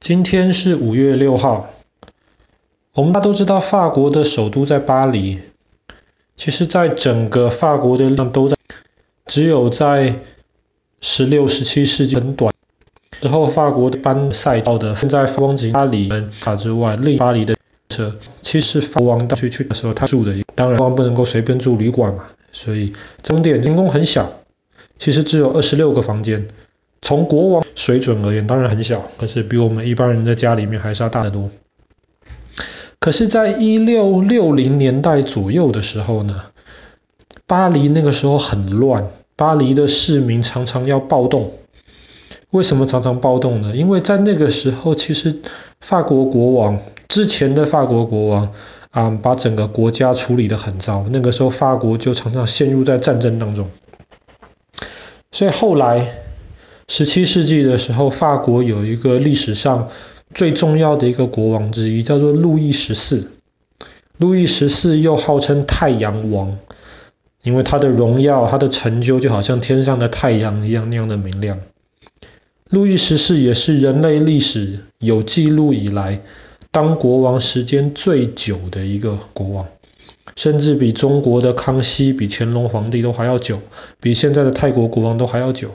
今天是五月六号。我们大家都知道，法国的首都在巴黎。其实，在整个法国的量都在，只有在十六、十七世纪很短之后，法国的班赛道的，现在光景巴黎卡之外，另巴黎的车，其实法国王去去的时候，他住的，当然不能够随便住旅馆嘛，所以宫殿行宫很小，其实只有二十六个房间。从国王水准而言，当然很小，可是比我们一般人的家里面还是要大得多。可是，在一六六零年代左右的时候呢，巴黎那个时候很乱，巴黎的市民常常要暴动。为什么常常暴动呢？因为在那个时候，其实法国国王之前的法国国王啊，把整个国家处理得很糟。那个时候，法国就常常陷入在战争当中。所以后来。十七世纪的时候，法国有一个历史上最重要的一个国王之一，叫做路易十四。路易十四又号称太阳王，因为他的荣耀、他的成就就好像天上的太阳一样那样的明亮。路易十四也是人类历史有记录以来当国王时间最久的一个国王，甚至比中国的康熙、比乾隆皇帝都还要久，比现在的泰国国王都还要久。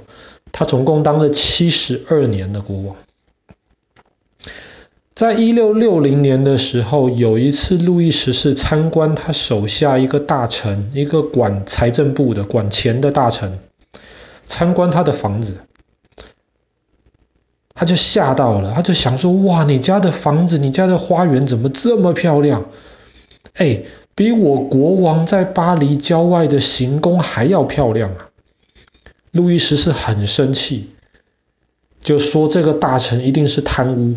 他总共当了七十二年的国王。在一六六零年的时候，有一次路易十四参观他手下一个大臣，一个管财政部的、管钱的大臣，参观他的房子，他就吓到了，他就想说：哇，你家的房子，你家的花园怎么这么漂亮？哎，比我国王在巴黎郊外的行宫还要漂亮啊！路易十四很生气，就说这个大臣一定是贪污，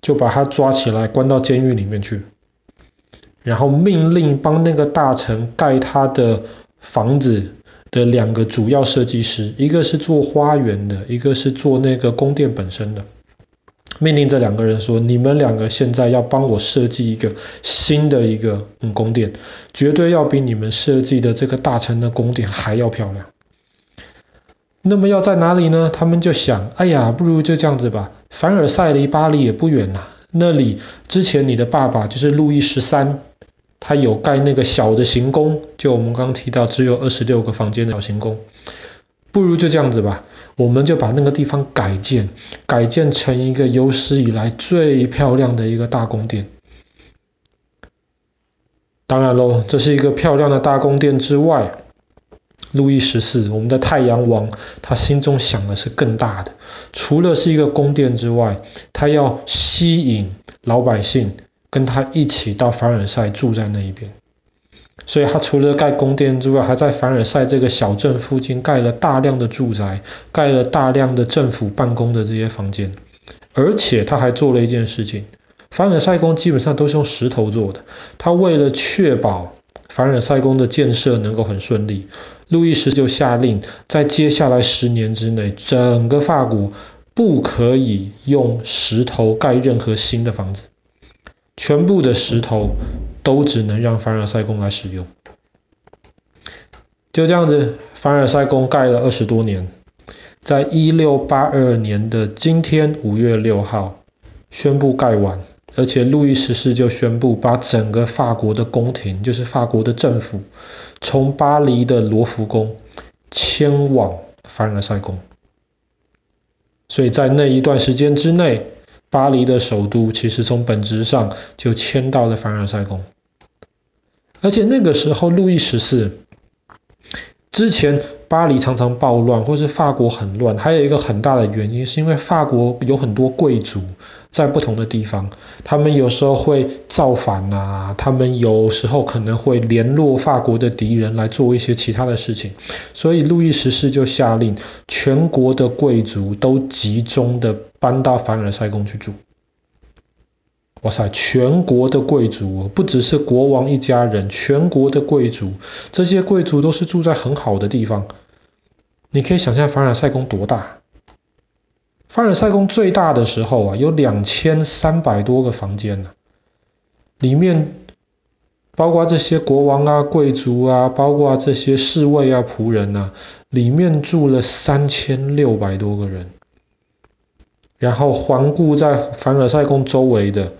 就把他抓起来关到监狱里面去，然后命令帮那个大臣盖他的房子的两个主要设计师，一个是做花园的，一个是做那个宫殿本身的，命令这两个人说：你们两个现在要帮我设计一个新的一个嗯宫殿，绝对要比你们设计的这个大臣的宫殿还要漂亮。那么要在哪里呢？他们就想，哎呀，不如就这样子吧。凡尔赛离巴黎也不远呐，那里之前你的爸爸就是路易十三，他有盖那个小的行宫，就我们刚刚提到只有二十六个房间的小行宫。不如就这样子吧，我们就把那个地方改建，改建成一个有史以来最漂亮的一个大宫殿。当然喽，这是一个漂亮的大宫殿之外。路易十四，我们的太阳王，他心中想的是更大的。除了是一个宫殿之外，他要吸引老百姓跟他一起到凡尔赛住在那一边。所以他除了盖宫殿之外，还在凡尔赛这个小镇附近盖了大量的住宅，盖了大量的政府办公的这些房间。而且他还做了一件事情，凡尔赛宫基本上都是用石头做的。他为了确保凡尔赛宫的建设能够很顺利。路易十就下令，在接下来十年之内，整个法国不可以用石头盖任何新的房子，全部的石头都只能让凡尔赛宫来使用。就这样子，凡尔赛宫盖了二十多年，在一六八二年的今天五月六号宣布盖完，而且路易十四就宣布把整个法国的宫廷，就是法国的政府。从巴黎的罗浮宫迁往凡尔赛宫，所以在那一段时间之内，巴黎的首都其实从本质上就迁到了凡尔赛宫。而且那个时候，路易十四之前巴黎常常暴乱，或是法国很乱，还有一个很大的原因，是因为法国有很多贵族。在不同的地方，他们有时候会造反啊，他们有时候可能会联络法国的敌人来做一些其他的事情，所以路易十四就下令，全国的贵族都集中的搬到凡尔赛宫去住。哇塞，全国的贵族，不只是国王一家人，全国的贵族，这些贵族都是住在很好的地方。你可以想象凡尔赛宫多大？凡尔赛宫最大的时候啊，有两千三百多个房间呢，里面包括这些国王啊、贵族啊，包括这些侍卫啊、仆人啊，里面住了三千六百多个人。然后环顾在凡尔赛宫周围的，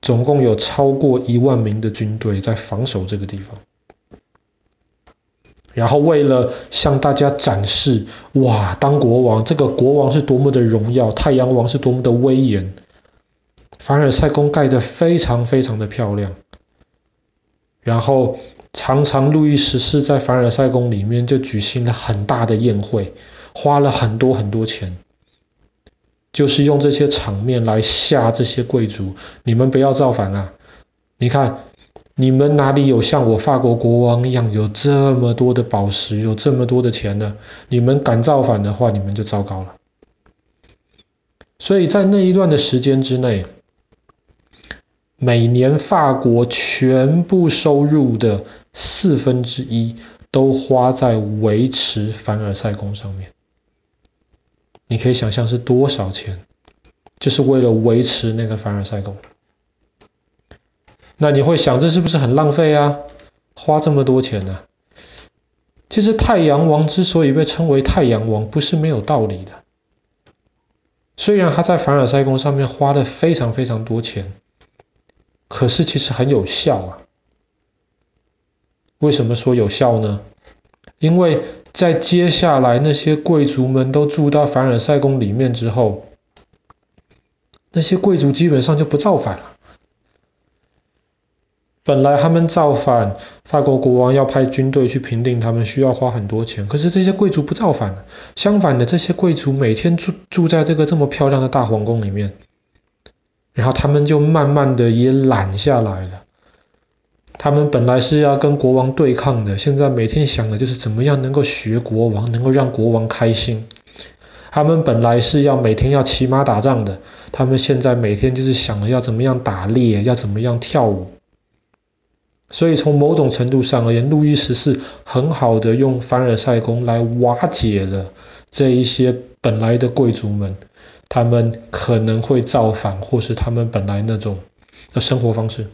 总共有超过一万名的军队在防守这个地方。然后为了向大家展示，哇，当国王，这个国王是多么的荣耀，太阳王是多么的威严。凡尔赛宫盖得非常非常的漂亮。然后常常路易十四在凡尔赛宫里面就举行了很大的宴会，花了很多很多钱，就是用这些场面来吓这些贵族，你们不要造反啊！你看。你们哪里有像我法国国王一样有这么多的宝石，有这么多的钱呢？你们敢造反的话，你们就糟糕了。所以在那一段的时间之内，每年法国全部收入的四分之一都花在维持凡尔赛宫上面。你可以想象是多少钱？就是为了维持那个凡尔赛宫。那你会想，这是不是很浪费啊？花这么多钱呢？其实太阳王之所以被称为太阳王，不是没有道理的。虽然他在凡尔赛宫上面花了非常非常多钱，可是其实很有效啊。为什么说有效呢？因为在接下来那些贵族们都住到凡尔赛宫里面之后，那些贵族基本上就不造反了。本来他们造反，法国国王要派军队去平定他们，需要花很多钱。可是这些贵族不造反了，相反的，这些贵族每天住住在这个这么漂亮的大皇宫里面，然后他们就慢慢的也懒下来了。他们本来是要跟国王对抗的，现在每天想的就是怎么样能够学国王，能够让国王开心。他们本来是要每天要骑马打仗的，他们现在每天就是想着要怎么样打猎，要怎么样跳舞。所以从某种程度上而言，路易十四很好的用凡尔赛宫来瓦解了这一些本来的贵族们，他们可能会造反，或是他们本来那种的生活方式。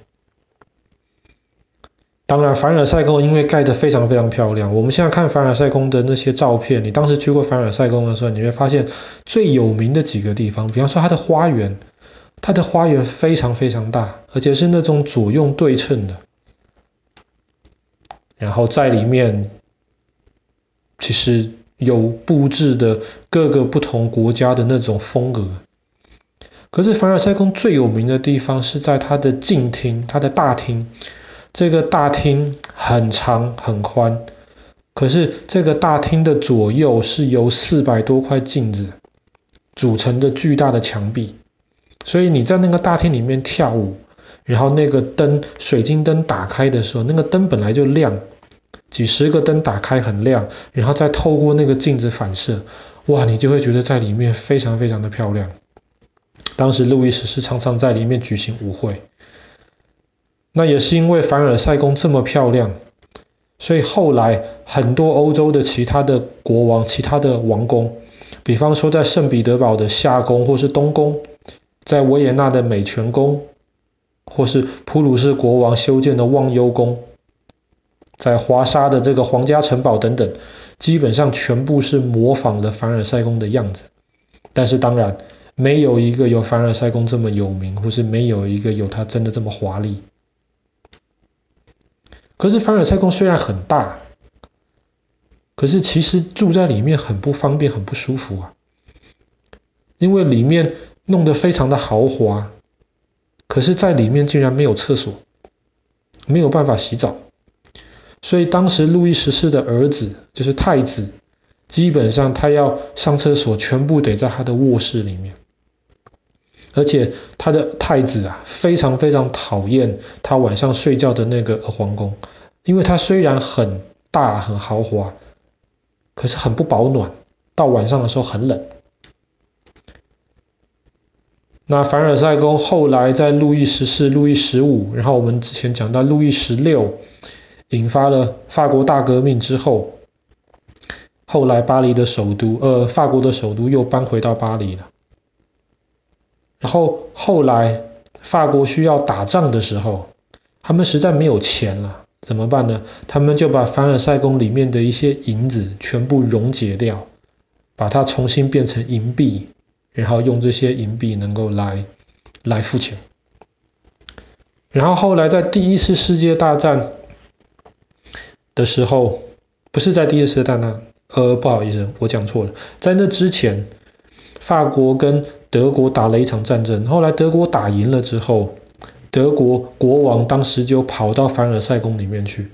当然，凡尔赛宫因为盖得非常非常漂亮，我们现在看凡尔赛宫的那些照片，你当时去过凡尔赛宫的时候，你会发现最有名的几个地方，比方说它的花园，它的花园非常非常大，而且是那种左右对称的。然后在里面，其实有布置的各个不同国家的那种风格。可是凡尔赛宫最有名的地方是在它的镜厅，它的大厅。这个大厅很长很宽，可是这个大厅的左右是由四百多块镜子组成的巨大的墙壁。所以你在那个大厅里面跳舞。然后那个灯，水晶灯打开的时候，那个灯本来就亮，几十个灯打开很亮，然后再透过那个镜子反射，哇，你就会觉得在里面非常非常的漂亮。当时路易十四常常在里面举行舞会，那也是因为凡尔赛宫这么漂亮，所以后来很多欧洲的其他的国王、其他的王宫，比方说在圣彼得堡的夏宫或是东宫，在维也纳的美泉宫。或是普鲁士国王修建的忘忧宫，在华沙的这个皇家城堡等等，基本上全部是模仿了凡尔赛宫的样子。但是当然，没有一个有凡尔赛宫这么有名，或是没有一个有它真的这么华丽。可是凡尔赛宫虽然很大，可是其实住在里面很不方便，很不舒服啊，因为里面弄得非常的豪华。可是，在里面竟然没有厕所，没有办法洗澡，所以当时路易十四的儿子就是太子，基本上他要上厕所，全部得在他的卧室里面。而且他的太子啊，非常非常讨厌他晚上睡觉的那个皇宫，因为他虽然很大很豪华，可是很不保暖，到晚上的时候很冷。那凡尔赛宫后来在路易十四、路易十五，然后我们之前讲到路易十六，引发了法国大革命之后，后来巴黎的首都，呃，法国的首都又搬回到巴黎了。然后后来法国需要打仗的时候，他们实在没有钱了，怎么办呢？他们就把凡尔赛宫里面的一些银子全部溶解掉，把它重新变成银币。然后用这些银币能够来来付钱。然后后来在第一次世界大战的时候，不是在第一次大战，呃，不好意思，我讲错了，在那之前，法国跟德国打了一场战争，后来德国打赢了之后，德国国王当时就跑到凡尔赛宫里面去，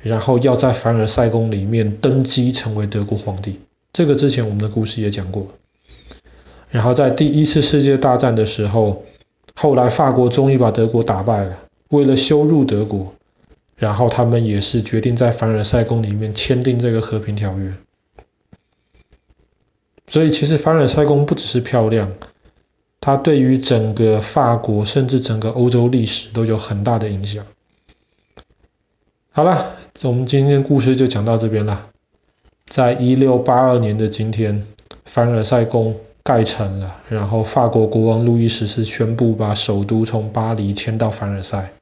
然后要在凡尔赛宫里面登基成为德国皇帝。这个之前我们的故事也讲过。然后在第一次世界大战的时候，后来法国终于把德国打败了。为了羞辱德国，然后他们也是决定在凡尔赛宫里面签订这个和平条约。所以其实凡尔赛宫不只是漂亮，它对于整个法国甚至整个欧洲历史都有很大的影响。好了，我们今天故事就讲到这边了。在一六八二年的今天，凡尔赛宫盖成了，然后法国国王路易十四宣布把首都从巴黎迁到凡尔赛。